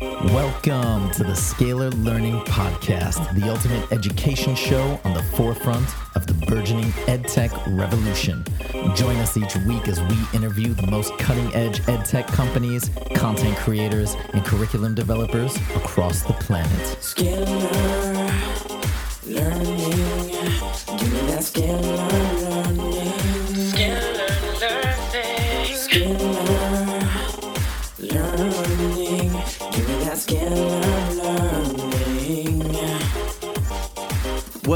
Welcome to the Scalar Learning Podcast, the ultimate education show on the forefront of the burgeoning edtech revolution. Join us each week as we interview the most cutting edge edtech companies, content creators, and curriculum developers across the planet. Scalar learning. Give me that scalar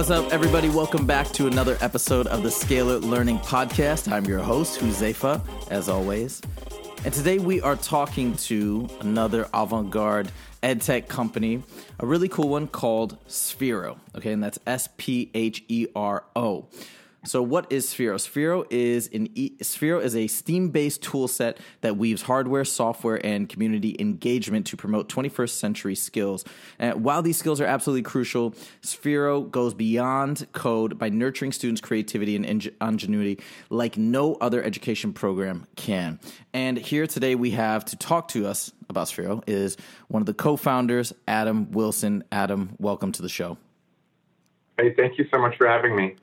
What's up, everybody? Welcome back to another episode of the Scalar Learning Podcast. I'm your host, Huzefa, as always. And today we are talking to another avant garde edtech company, a really cool one called Sphero. Okay, and that's S P H E R O. So, what is Sphero? Sphero is an e- Sphero is a Steam-based tool set that weaves hardware, software, and community engagement to promote 21st century skills. And while these skills are absolutely crucial, Sphero goes beyond code by nurturing students' creativity and ing- ingenuity like no other education program can. And here today we have to talk to us about Sphero is one of the co-founders, Adam Wilson. Adam, welcome to the show. Hey, thank you so much for having me.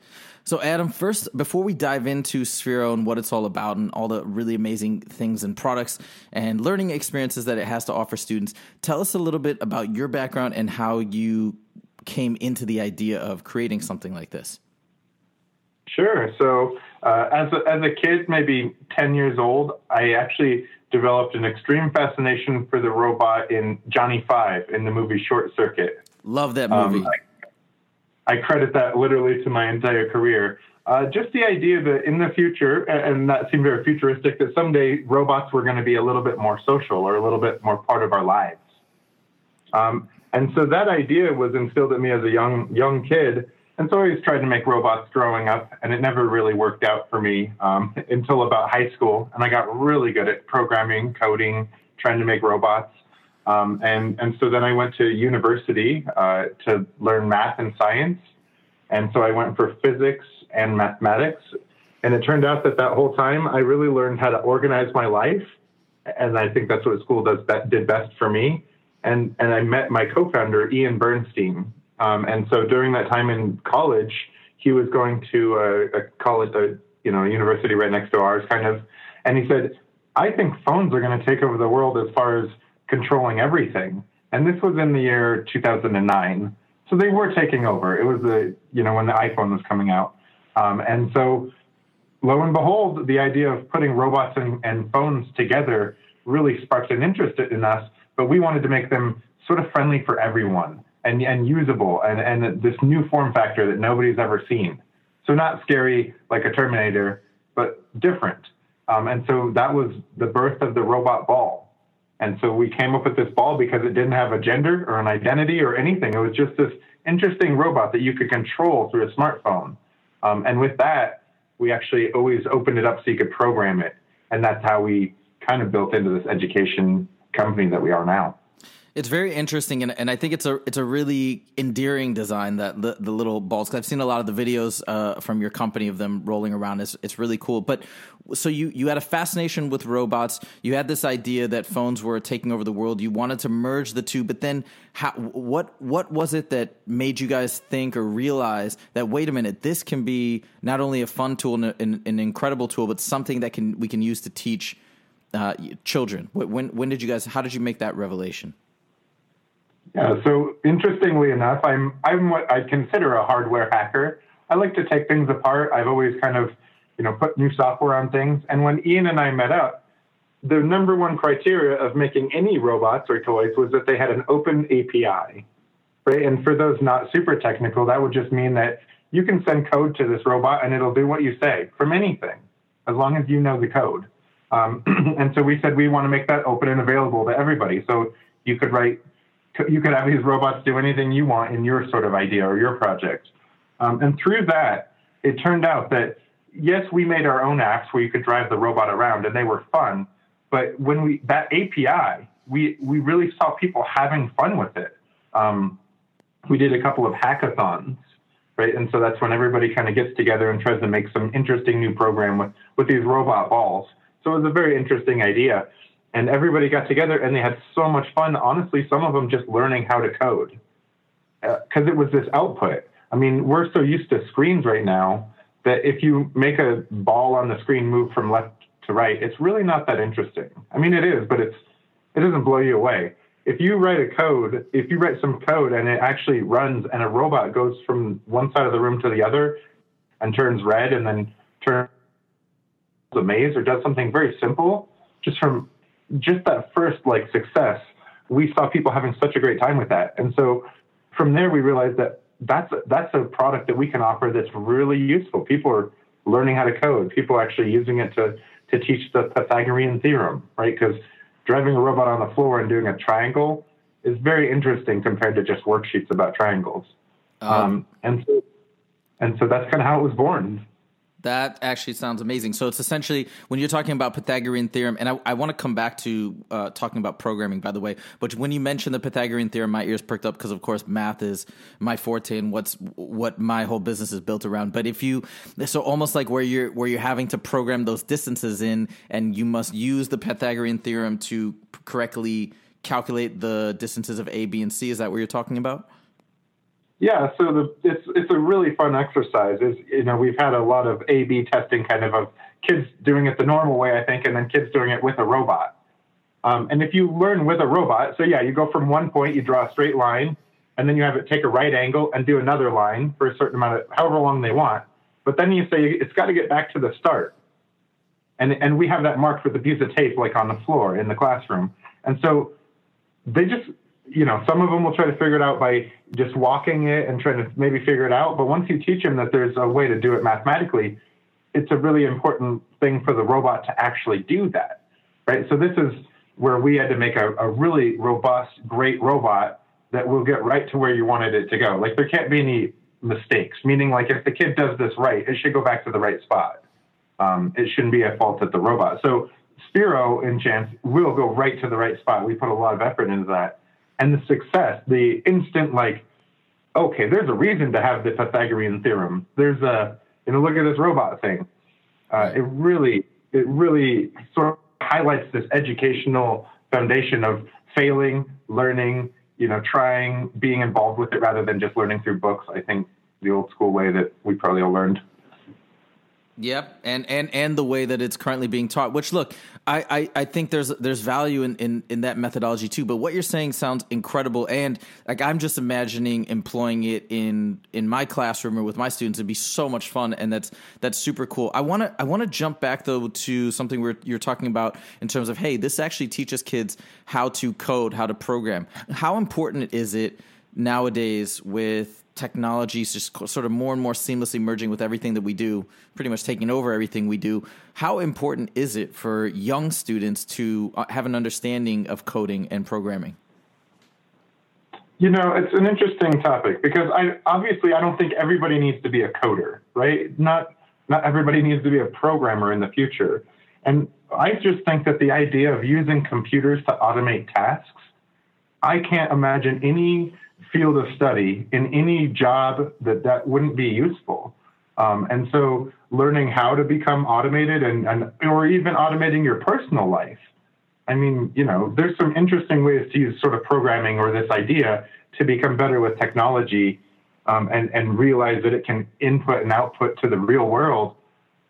So, Adam, first, before we dive into Sphero and what it's all about and all the really amazing things and products and learning experiences that it has to offer students, tell us a little bit about your background and how you came into the idea of creating something like this. Sure. So, uh, as a, as a kid, maybe ten years old, I actually developed an extreme fascination for the robot in Johnny Five in the movie Short Circuit. Love that Um, movie. I credit that literally to my entire career. Uh, just the idea that in the future, and that seemed very futuristic, that someday robots were going to be a little bit more social or a little bit more part of our lives. Um, and so that idea was instilled in me as a young young kid. And so I always tried to make robots growing up, and it never really worked out for me um, until about high school. And I got really good at programming, coding, trying to make robots. Um, and, and so then I went to university uh, to learn math and science. And so I went for physics and mathematics. And it turned out that that whole time I really learned how to organize my life. And I think that's what school does did best for me. And, and I met my co-founder, Ian Bernstein. Um, and so during that time in college, he was going to a, a college, a, you know, a university right next to ours, kind of. And he said, I think phones are going to take over the world as far as controlling everything. And this was in the year 2009. So they were taking over. It was the, you know, when the iPhone was coming out. Um, and so lo and behold, the idea of putting robots and, and phones together really sparked an interest in us, but we wanted to make them sort of friendly for everyone and, and usable and, and this new form factor that nobody's ever seen. So not scary like a Terminator, but different. Um, and so that was the birth of the robot ball. And so we came up with this ball because it didn't have a gender or an identity or anything. It was just this interesting robot that you could control through a smartphone. Um, and with that, we actually always opened it up so you could program it. And that's how we kind of built into this education company that we are now. It's very interesting, and, and I think it's a it's a really endearing design that the, the little balls. Cause I've seen a lot of the videos uh, from your company of them rolling around. It's it's really cool. But so you you had a fascination with robots. You had this idea that phones were taking over the world. You wanted to merge the two, but then how, what what was it that made you guys think or realize that wait a minute, this can be not only a fun tool and an, an incredible tool, but something that can we can use to teach uh, children. When when did you guys? How did you make that revelation? Yeah, so interestingly enough, I'm I'm what I'd consider a hardware hacker. I like to take things apart. I've always kind of, you know, put new software on things. And when Ian and I met up, the number one criteria of making any robots or toys was that they had an open API. Right? And for those not super technical, that would just mean that you can send code to this robot and it'll do what you say from anything, as long as you know the code. Um, and so we said we want to make that open and available to everybody. So you could write you could have these robots do anything you want in your sort of idea or your project. Um, and through that, it turned out that yes, we made our own apps where you could drive the robot around and they were fun. But when we that API, we we really saw people having fun with it. Um, we did a couple of hackathons, right? And so that's when everybody kind of gets together and tries to make some interesting new program with with these robot balls. So it was a very interesting idea. And everybody got together and they had so much fun. Honestly, some of them just learning how to code uh, because it was this output. I mean, we're so used to screens right now that if you make a ball on the screen move from left to right, it's really not that interesting. I mean, it is, but it's it doesn't blow you away. If you write a code, if you write some code and it actually runs and a robot goes from one side of the room to the other and turns red and then turns a maze or does something very simple, just from just that first like success, we saw people having such a great time with that. And so from there, we realized that that's a, that's a product that we can offer that's really useful. People are learning how to code. People are actually using it to to teach the Pythagorean theorem, right? Because driving a robot on the floor and doing a triangle is very interesting compared to just worksheets about triangles. Um, and so, and so that's kind of how it was born. That actually sounds amazing. So it's essentially when you're talking about Pythagorean theorem, and I, I want to come back to uh, talking about programming, by the way. But when you mentioned the Pythagorean theorem, my ears perked up because, of course, math is my forte and what's what my whole business is built around. But if you, so almost like where you're where you're having to program those distances in, and you must use the Pythagorean theorem to correctly calculate the distances of A, B, and C. Is that what you're talking about? Yeah, so the, it's it's a really fun exercise. Is you know we've had a lot of A/B testing, kind of of kids doing it the normal way, I think, and then kids doing it with a robot. Um, and if you learn with a robot, so yeah, you go from one point, you draw a straight line, and then you have it take a right angle and do another line for a certain amount of however long they want. But then you say it's got to get back to the start, and and we have that marked with a piece of tape, like on the floor in the classroom. And so they just you know, some of them will try to figure it out by just walking it and trying to maybe figure it out. But once you teach them that there's a way to do it mathematically, it's a really important thing for the robot to actually do that, right? So this is where we had to make a, a really robust, great robot that will get right to where you wanted it to go. Like there can't be any mistakes, meaning like if the kid does this right, it should go back to the right spot. Um, it shouldn't be a fault at the robot. So Sphero and Chance will go right to the right spot. We put a lot of effort into that and the success, the instant like, okay, there's a reason to have the Pythagorean theorem. There's a, you know, look at this robot thing. Uh, it really, it really sort of highlights this educational foundation of failing, learning, you know, trying, being involved with it rather than just learning through books. I think the old school way that we probably all learned. Yep, and and and the way that it's currently being taught. Which look, I I, I think there's there's value in, in in that methodology too. But what you're saying sounds incredible, and like I'm just imagining employing it in in my classroom or with my students. It'd be so much fun, and that's that's super cool. I want to I want to jump back though to something where you're talking about in terms of hey, this actually teaches kids how to code, how to program. How important is it nowadays with technologies just sort of more and more seamlessly merging with everything that we do, pretty much taking over everything we do. How important is it for young students to uh, have an understanding of coding and programming? You know, it's an interesting topic because I obviously I don't think everybody needs to be a coder, right? Not not everybody needs to be a programmer in the future. And I just think that the idea of using computers to automate tasks, I can't imagine any field of study in any job that that wouldn't be useful. Um, and so learning how to become automated and, and or even automating your personal life. I mean, you know, there's some interesting ways to use sort of programming or this idea to become better with technology um, and, and realize that it can input and output to the real world.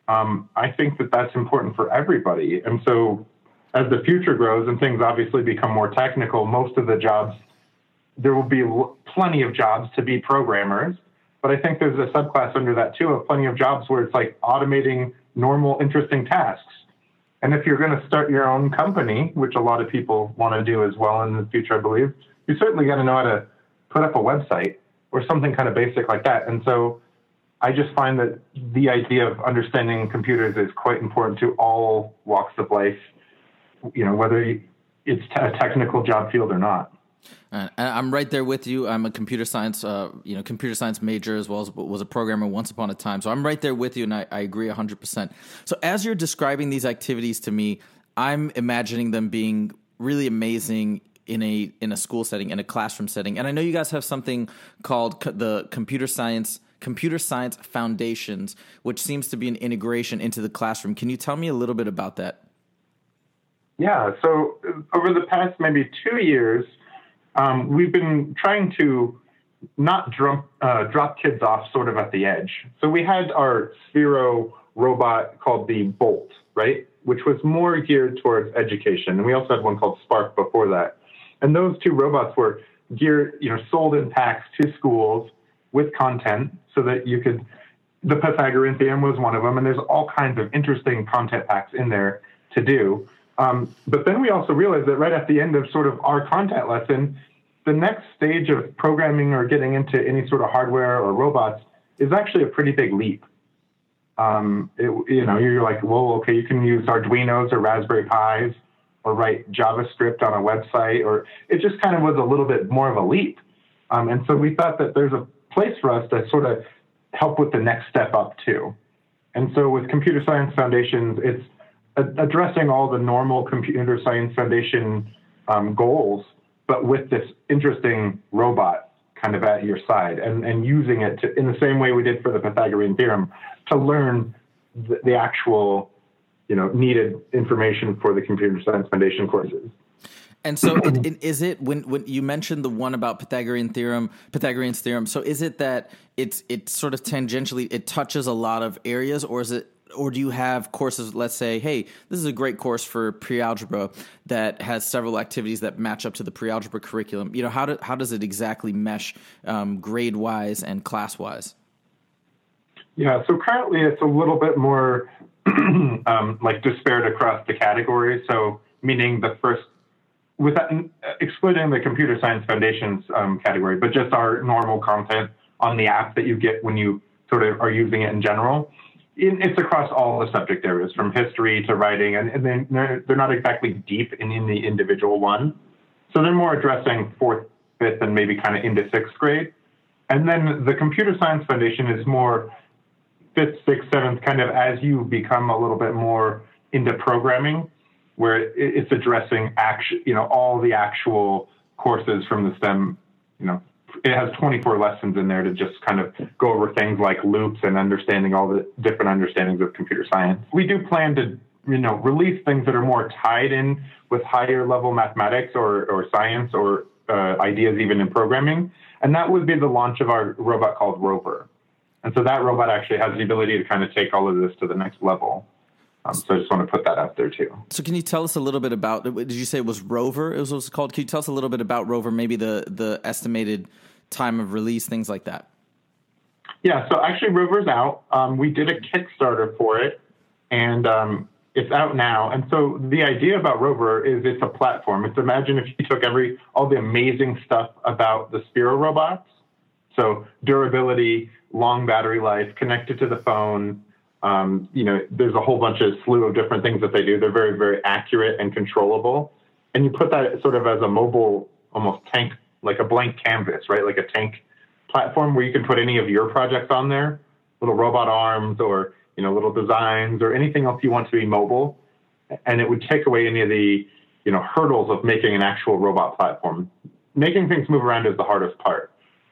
Um, I think that that's important for everybody. And so as the future grows and things obviously become more technical, most of the jobs there will be plenty of jobs to be programmers, but I think there's a subclass under that too of plenty of jobs where it's like automating normal, interesting tasks. And if you're going to start your own company, which a lot of people want to do as well in the future, I believe, you certainly got to know how to put up a website or something kind of basic like that. And so I just find that the idea of understanding computers is quite important to all walks of life, you know, whether it's a technical job field or not. Uh, I'm right there with you. I'm a computer science, uh, you know, computer science major as well as was a programmer once upon a time. So I'm right there with you, and I, I agree 100. percent So as you're describing these activities to me, I'm imagining them being really amazing in a in a school setting, in a classroom setting. And I know you guys have something called co- the computer science computer science foundations, which seems to be an integration into the classroom. Can you tell me a little bit about that? Yeah, so uh, over the past maybe two years, um, we've been trying to not drop, uh, drop kids off sort of at the edge. So we had our Sphero robot called the Bolt, right? Which was more geared towards education. And we also had one called Spark before that. And those two robots were geared, you know, sold in packs to schools with content so that you could, the Pythagorean theorem was one of them. And there's all kinds of interesting content packs in there to do. Um, but then we also realized that right at the end of sort of our content lesson, the next stage of programming or getting into any sort of hardware or robots is actually a pretty big leap. Um, it, you know, you're like, well, okay, you can use Arduinos or Raspberry Pis or write JavaScript on a website, or it just kind of was a little bit more of a leap. Um, and so we thought that there's a place for us to sort of help with the next step up too. And so with Computer Science Foundations, it's addressing all the normal Computer Science Foundation um, goals, but with this interesting robot kind of at your side and, and using it to, in the same way we did for the Pythagorean theorem to learn the, the actual you know needed information for the Computer Science Foundation courses. And so, it, it, is it when when you mentioned the one about Pythagorean theorem, Pythagorean's theorem? So, is it that it's it's sort of tangentially it touches a lot of areas, or is it or do you have courses let's say hey this is a great course for pre-algebra that has several activities that match up to the pre-algebra curriculum? You know how, do, how does it exactly mesh um, grade wise and class wise yeah so currently it's a little bit more um, like disparate across the categories. So meaning the first without excluding the computer science foundations um, category but just our normal content on the app that you get when you sort of are using it in general it's across all the subject areas from history to writing, and, and then they're, they're not exactly deep in, in the individual one. So they're more addressing fourth, fifth, and maybe kind of into sixth grade. And then the Computer Science Foundation is more fifth, sixth, seventh, kind of as you become a little bit more into programming, where it's addressing action, you know, all the actual courses from the STEM, you know, it has 24 lessons in there to just kind of go over things like loops and understanding all the different understandings of computer science. We do plan to, you know, release things that are more tied in with higher level mathematics or, or science or uh, ideas even in programming. And that would be the launch of our robot called Rover. And so that robot actually has the ability to kind of take all of this to the next level. Um, so I just want to put that out there too. So can you tell us a little bit about? Did you say it was Rover? It was, it was called. Can you tell us a little bit about Rover? Maybe the the estimated time of release, things like that. Yeah. So actually, Rover's out. Um, we did a Kickstarter for it, and um, it's out now. And so the idea about Rover is it's a platform. It's imagine if you took every all the amazing stuff about the Sphero robots. So durability, long battery life, connected to the phone um, you know, there's a whole bunch of slew of different things that they do. They're very, very accurate and controllable. And you put that sort of as a mobile, almost tank, like a blank canvas, right? Like a tank platform where you can put any of your projects on there, little robot arms or, you know, little designs or anything else you want to be mobile. And it would take away any of the, you know, hurdles of making an actual robot platform. Making things move around is the hardest part.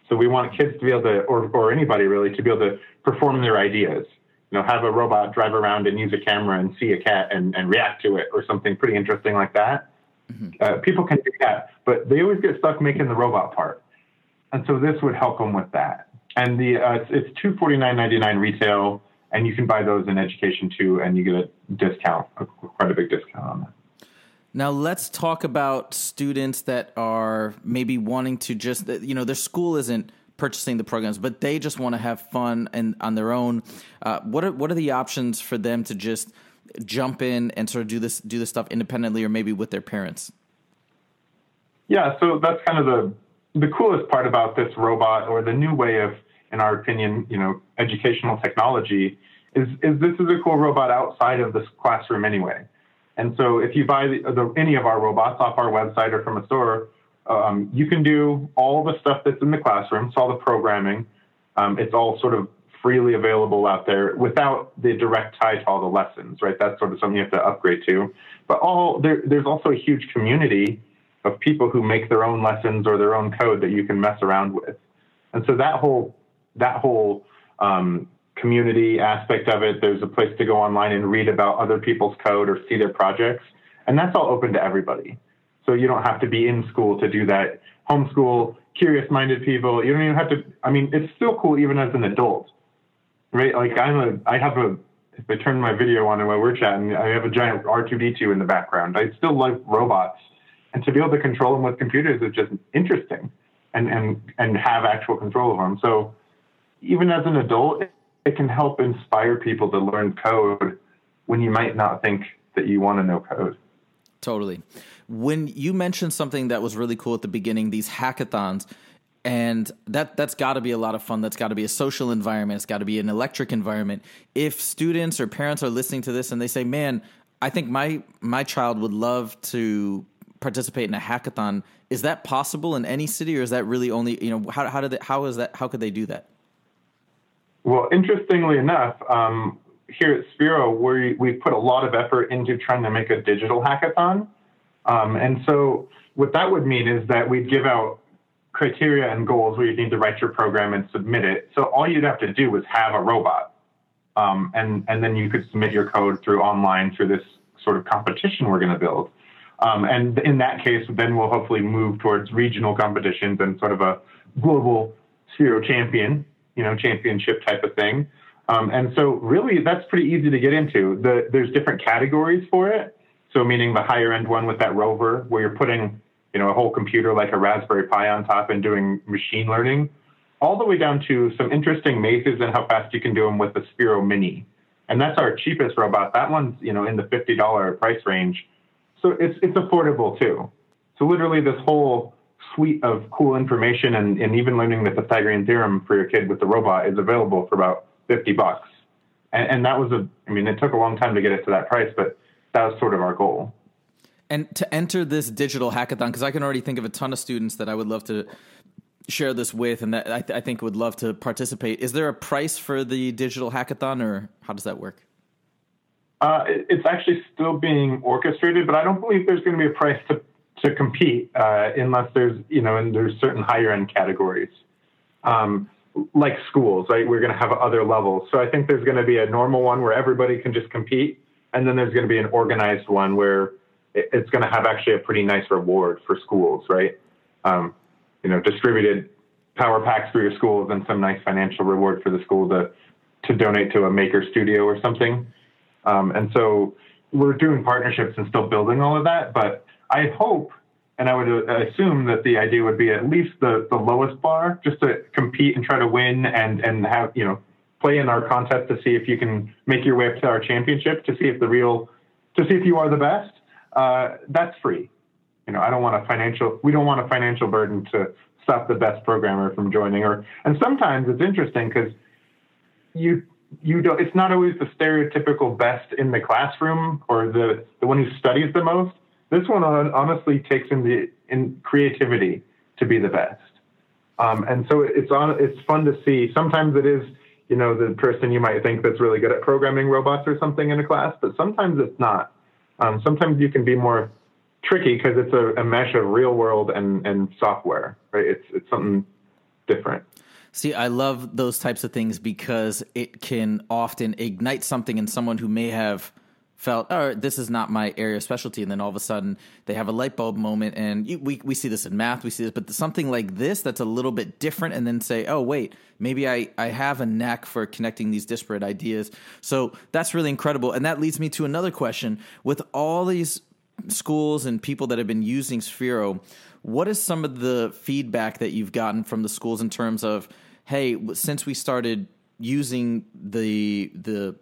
So we want kids to be able to, or, or anybody really, to be able to perform their ideas you know, have a robot drive around and use a camera and see a cat and, and react to it or something pretty interesting like that. Mm-hmm. Uh, people can do that, but they always get stuck making the robot part. And so this would help them with that. And the uh, it's, it's two forty nine ninety nine retail, and you can buy those in education too, and you get a discount, a, quite a big discount on that. Now let's talk about students that are maybe wanting to just you know their school isn't purchasing the programs, but they just want to have fun and on their own. Uh, what are what are the options for them to just jump in and sort of do this do this stuff independently or maybe with their parents? Yeah, so that's kind of the the coolest part about this robot or the new way of, in our opinion, you know, educational technology is is this is a cool robot outside of this classroom anyway. And so if you buy the, the, any of our robots off our website or from a store, um, you can do all the stuff that's in the classroom, it's all the programming. Um, it's all sort of freely available out there without the direct tie to all the lessons, right? That's sort of something you have to upgrade to. But all there, there's also a huge community of people who make their own lessons or their own code that you can mess around with. And so that whole that whole um, community aspect of it, there's a place to go online and read about other people's code or see their projects. And that's all open to everybody. So you don't have to be in school to do that. Homeschool, curious minded people, you don't even have to, I mean, it's still cool even as an adult, right? Like I'm a, I have a, if I turn my video on and while we're chatting, I have a giant R2D2 in the background. I still like robots. And to be able to control them with computers is just interesting and, and, and have actual control of them. So even as an adult, it can help inspire people to learn code when you might not think that you want to know code. Totally. When you mentioned something that was really cool at the beginning, these hackathons, and that that's got to be a lot of fun. That's got to be a social environment. It's got to be an electric environment. If students or parents are listening to this and they say, "Man, I think my my child would love to participate in a hackathon," is that possible in any city, or is that really only you know how how did they, how is that how could they do that? Well, interestingly enough, um, here at Sphero, we we put a lot of effort into trying to make a digital hackathon, um, and so what that would mean is that we'd give out criteria and goals where you need to write your program and submit it. So all you'd have to do was have a robot, um, and and then you could submit your code through online through this sort of competition we're going to build. Um, and in that case, then we'll hopefully move towards regional competitions and sort of a global Sphero champion you know, championship type of thing. Um, and so really that's pretty easy to get into. The, there's different categories for it. So meaning the higher end one with that rover where you're putting, you know, a whole computer like a Raspberry Pi on top and doing machine learning, all the way down to some interesting mazes and how fast you can do them with the Sphero Mini. And that's our cheapest robot. That one's, you know, in the $50 price range. So it's, it's affordable too. So literally this whole suite of cool information and, and even learning the Pythagorean theorem for your kid with the robot is available for about 50 bucks. And, and that was a, I mean, it took a long time to get it to that price, but that was sort of our goal. And to enter this digital hackathon, because I can already think of a ton of students that I would love to share this with and that I, th- I think would love to participate. Is there a price for the digital hackathon or how does that work? Uh, it's actually still being orchestrated, but I don't believe there's going to be a price to to compete uh, unless there's you know and there's certain higher end categories um, like schools right we're going to have other levels so i think there's going to be a normal one where everybody can just compete and then there's going to be an organized one where it's going to have actually a pretty nice reward for schools right? Um, you know distributed power packs for your schools and some nice financial reward for the school to to donate to a maker studio or something. Um, and so we're doing partnerships and still building all of that but I hope and I would assume that the idea would be at least the, the lowest bar, just to compete and try to win and, and have, you know, play in our contest to see if you can make your way up to our championship, to see if the real, to see if you are the best. Uh, that's free. You know, I don't want a financial, we don't want a financial burden to stop the best programmer from joining. Or, and sometimes it's interesting because you, you don't, it's not always the stereotypical best in the classroom or the, the one who studies the most this one honestly takes in the in creativity to be the best. Um, and so it's on. It's fun to see. Sometimes it is, you know, the person you might think that's really good at programming robots or something in a class, but sometimes it's not. Um, sometimes you can be more tricky because it's a, a, mesh of real world and, and software, right? It's it's something different. See, I love those types of things because it can often ignite something in someone who may have felt, oh, this is not my area of specialty, and then all of a sudden they have a light bulb moment, and you, we we see this in math, we see this, but something like this that's a little bit different, and then say, oh wait, maybe I I have a knack for connecting these disparate ideas. So that's really incredible, and that leads me to another question: with all these schools and people that have been using Sphero, what is some of the feedback that you've gotten from the schools in terms of, hey, since we started using the the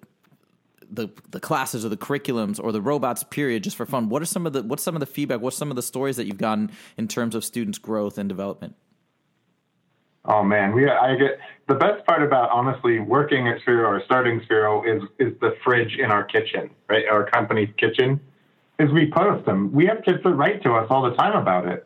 the the classes or the curriculums or the robots period just for fun. What are some of the what's some of the feedback? What's some of the stories that you've gotten in terms of students growth and development? Oh man. We i get the best part about honestly working at Sphero or starting Sphero is is the fridge in our kitchen right? Our company's kitchen is we post them. We have kids that write to us all the time about it.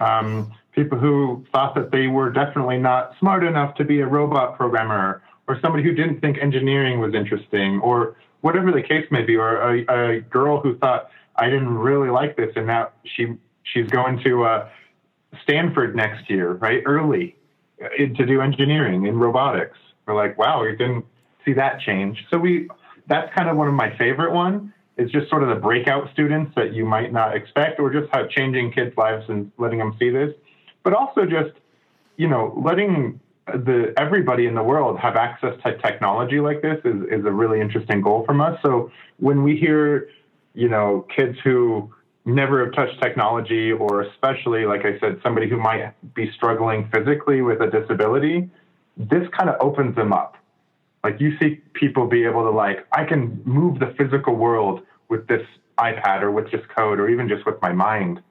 Um, people who thought that they were definitely not smart enough to be a robot programmer or somebody who didn't think engineering was interesting or whatever the case may be, or a, a girl who thought I didn't really like this, and now she she's going to uh, Stanford next year, right? Early uh, to do engineering in robotics. We're like, wow, we didn't see that change. So we that's kind of one of my favorite one is just sort of the breakout students that you might not expect, or just how changing kids' lives and letting them see this, but also just you know letting the everybody in the world have access to technology like this is, is a really interesting goal from us. So when we hear, you know, kids who never have touched technology, or especially, like I said, somebody who might be struggling physically with a disability, this kind of opens them up. Like you see people be able to like, I can move the physical world with this iPad or with just code or even just with my mind.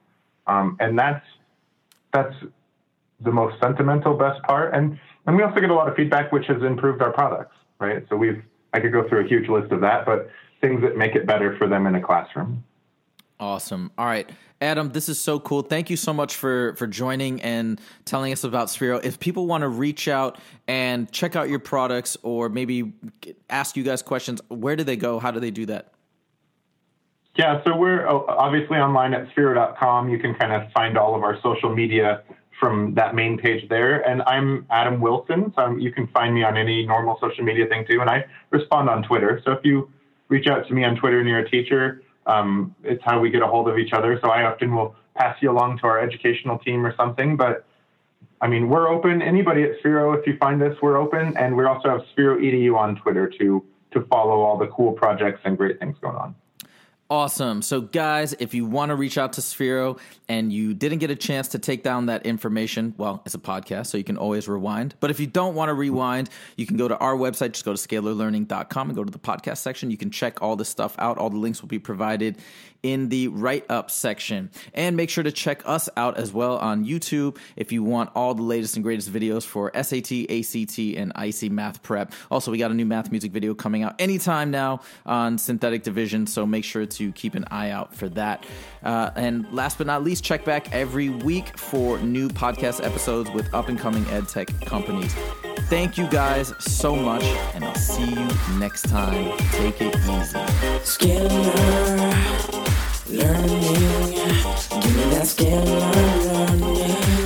Um, and that's that's the most sentimental best part. And and we also get a lot of feedback which has improved our products, right? So we've I could go through a huge list of that, but things that make it better for them in a classroom. Awesome. All right, Adam, this is so cool. Thank you so much for for joining and telling us about Sphero. If people want to reach out and check out your products or maybe ask you guys questions, where do they go? How do they do that? Yeah, so we're uh, obviously online at sphero.com. You can kind of find all of our social media from that main page there. And I'm Adam Wilson, so you can find me on any normal social media thing too. And I respond on Twitter. So if you reach out to me on Twitter and you're a teacher, um, it's how we get a hold of each other. So I often will pass you along to our educational team or something. But I mean, we're open. Anybody at Sphero, if you find us, we're open. And we also have Sphero EDU on Twitter to to follow all the cool projects and great things going on. Awesome. So, guys, if you want to reach out to Sphero and you didn't get a chance to take down that information, well, it's a podcast, so you can always rewind. But if you don't want to rewind, you can go to our website. Just go to scalarlearning.com and go to the podcast section. You can check all this stuff out. All the links will be provided in the write up section. And make sure to check us out as well on YouTube if you want all the latest and greatest videos for SAT, ACT, and IC math prep. Also, we got a new math music video coming out anytime now on synthetic division, so make sure to keep an eye out for that. Uh, and last but not least, check back every week for new podcast episodes with up and coming ed tech companies. Thank you guys so much, and I'll see you next time. Take it easy. Scalar learning. Give me that scalar learning.